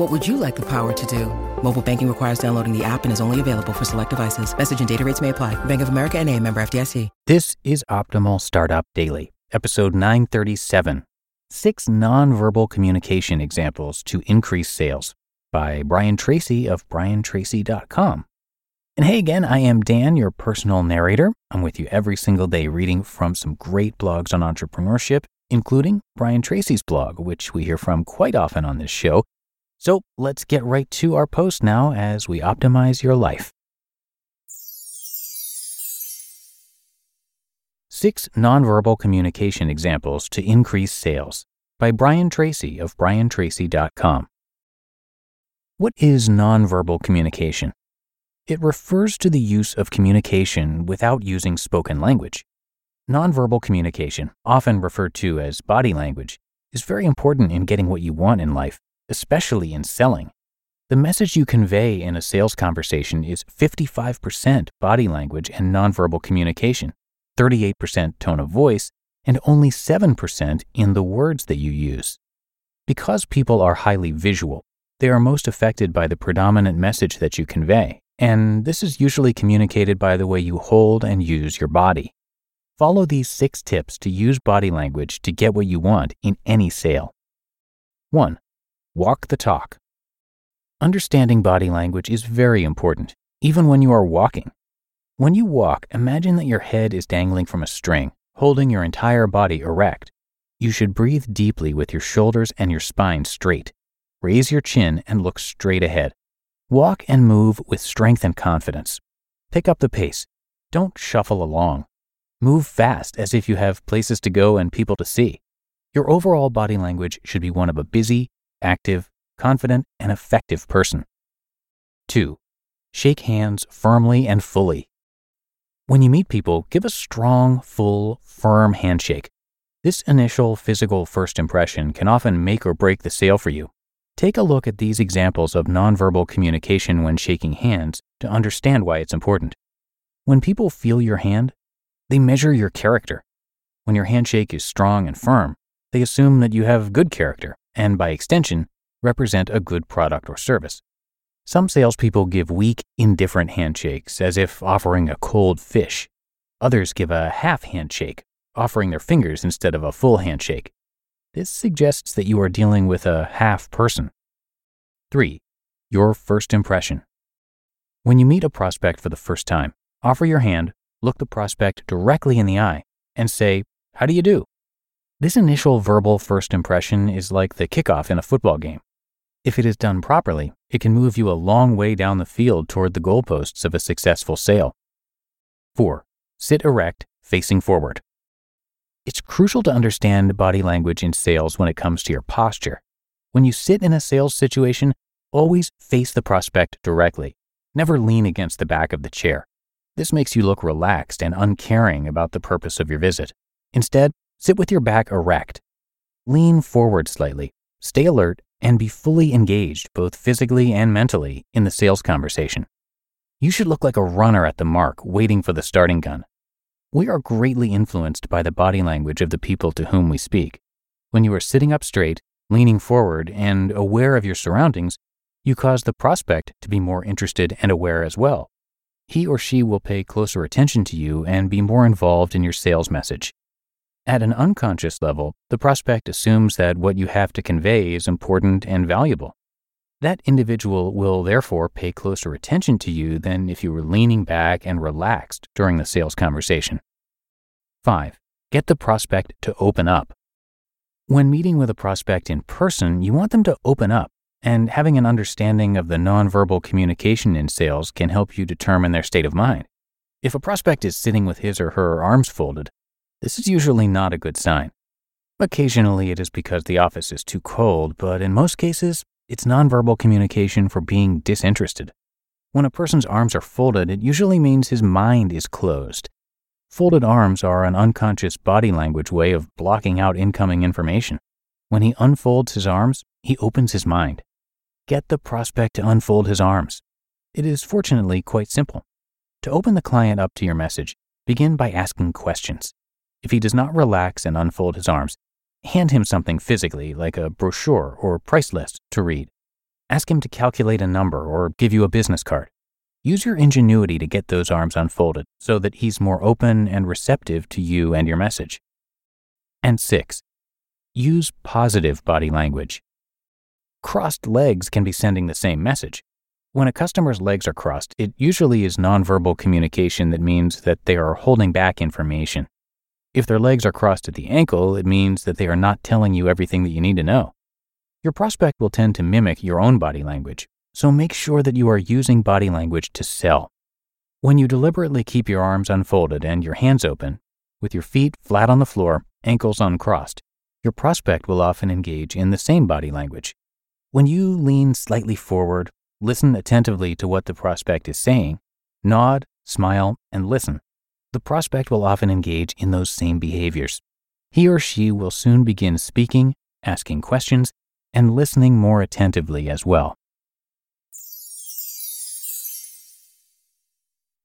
What would you like the power to do? Mobile banking requires downloading the app and is only available for select devices. Message and data rates may apply. Bank of America and a member FDIC. This is Optimal Startup Daily, episode 937. Six nonverbal communication examples to increase sales by Brian Tracy of briantracy.com. And hey again, I am Dan, your personal narrator. I'm with you every single day reading from some great blogs on entrepreneurship, including Brian Tracy's blog, which we hear from quite often on this show. So let's get right to our post now as we optimize your life. Six Nonverbal Communication Examples to Increase Sales by Brian Tracy of briantracy.com. What is nonverbal communication? It refers to the use of communication without using spoken language. Nonverbal communication, often referred to as body language, is very important in getting what you want in life especially in selling. The message you convey in a sales conversation is 55% body language and nonverbal communication, 38% tone of voice, and only 7% in the words that you use. Because people are highly visual, they are most affected by the predominant message that you convey, and this is usually communicated by the way you hold and use your body. Follow these six tips to use body language to get what you want in any sale. 1. Walk the talk. Understanding body language is very important, even when you are walking. When you walk, imagine that your head is dangling from a string, holding your entire body erect. You should breathe deeply with your shoulders and your spine straight. Raise your chin and look straight ahead. Walk and move with strength and confidence. Pick up the pace. Don't shuffle along. Move fast as if you have places to go and people to see. Your overall body language should be one of a busy, active, confident, and effective person. 2. Shake hands firmly and fully. When you meet people, give a strong, full, firm handshake. This initial physical first impression can often make or break the sale for you. Take a look at these examples of nonverbal communication when shaking hands to understand why it's important. When people feel your hand, they measure your character. When your handshake is strong and firm, they assume that you have good character and by extension, represent a good product or service. Some salespeople give weak, indifferent handshakes as if offering a cold fish. Others give a half handshake, offering their fingers instead of a full handshake. This suggests that you are dealing with a half person. 3. Your first impression. When you meet a prospect for the first time, offer your hand, look the prospect directly in the eye, and say, How do you do? This initial verbal first impression is like the kickoff in a football game. If it is done properly, it can move you a long way down the field toward the goalposts of a successful sale. 4. Sit erect, facing forward. It's crucial to understand body language in sales when it comes to your posture. When you sit in a sales situation, always face the prospect directly. Never lean against the back of the chair. This makes you look relaxed and uncaring about the purpose of your visit. Instead, Sit with your back erect. Lean forward slightly. Stay alert and be fully engaged, both physically and mentally, in the sales conversation. You should look like a runner at the mark, waiting for the starting gun. We are greatly influenced by the body language of the people to whom we speak. When you are sitting up straight, leaning forward, and aware of your surroundings, you cause the prospect to be more interested and aware as well. He or she will pay closer attention to you and be more involved in your sales message. At an unconscious level, the prospect assumes that what you have to convey is important and valuable. That individual will therefore pay closer attention to you than if you were leaning back and relaxed during the sales conversation. 5. Get the prospect to open up. When meeting with a prospect in person, you want them to open up, and having an understanding of the nonverbal communication in sales can help you determine their state of mind. If a prospect is sitting with his or her arms folded, this is usually not a good sign. Occasionally, it is because the office is too cold, but in most cases, it's nonverbal communication for being disinterested. When a person's arms are folded, it usually means his mind is closed. Folded arms are an unconscious body language way of blocking out incoming information. When he unfolds his arms, he opens his mind. Get the prospect to unfold his arms. It is fortunately quite simple. To open the client up to your message, begin by asking questions. If he does not relax and unfold his arms, hand him something physically, like a brochure or price list, to read. Ask him to calculate a number or give you a business card. Use your ingenuity to get those arms unfolded so that he's more open and receptive to you and your message. And six, use positive body language. Crossed legs can be sending the same message. When a customer's legs are crossed, it usually is nonverbal communication that means that they are holding back information. If their legs are crossed at the ankle, it means that they are not telling you everything that you need to know. Your prospect will tend to mimic your own body language, so make sure that you are using body language to sell. When you deliberately keep your arms unfolded and your hands open, with your feet flat on the floor, ankles uncrossed, your prospect will often engage in the same body language. When you lean slightly forward, listen attentively to what the prospect is saying, nod, smile, and listen, the prospect will often engage in those same behaviors. He or she will soon begin speaking, asking questions, and listening more attentively as well.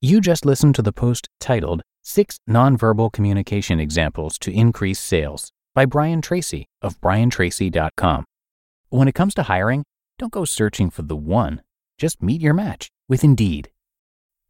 You just listened to the post titled Six Nonverbal Communication Examples to Increase Sales by Brian Tracy of briantracy.com. When it comes to hiring, don't go searching for the one, just meet your match with Indeed.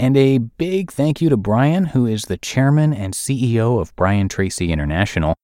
And a big thank you to Brian, who is the chairman and CEO of Brian Tracy International.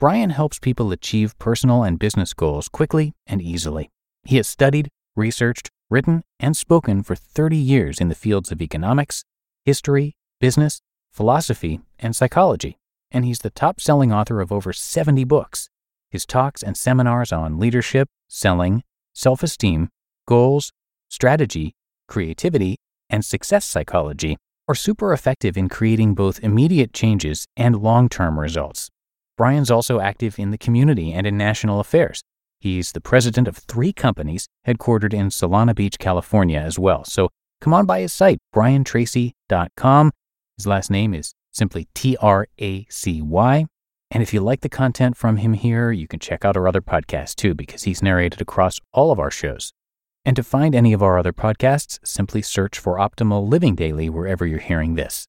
Brian helps people achieve personal and business goals quickly and easily. He has studied, researched, written, and spoken for 30 years in the fields of economics, history, business, philosophy, and psychology, and he's the top selling author of over 70 books. His talks and seminars on leadership, selling, self esteem, goals, strategy, creativity, and success psychology are super effective in creating both immediate changes and long term results. Brian's also active in the community and in national affairs. He's the president of three companies headquartered in Solana Beach, California as well. So come on by his site, briantracy.com. His last name is simply T R A C Y. And if you like the content from him here, you can check out our other podcasts too, because he's narrated across all of our shows. And to find any of our other podcasts, simply search for Optimal Living Daily wherever you're hearing this.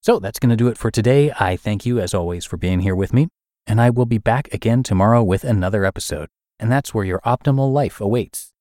So that's going to do it for today. I thank you, as always, for being here with me, and I will be back again tomorrow with another episode. And that's where your optimal life awaits.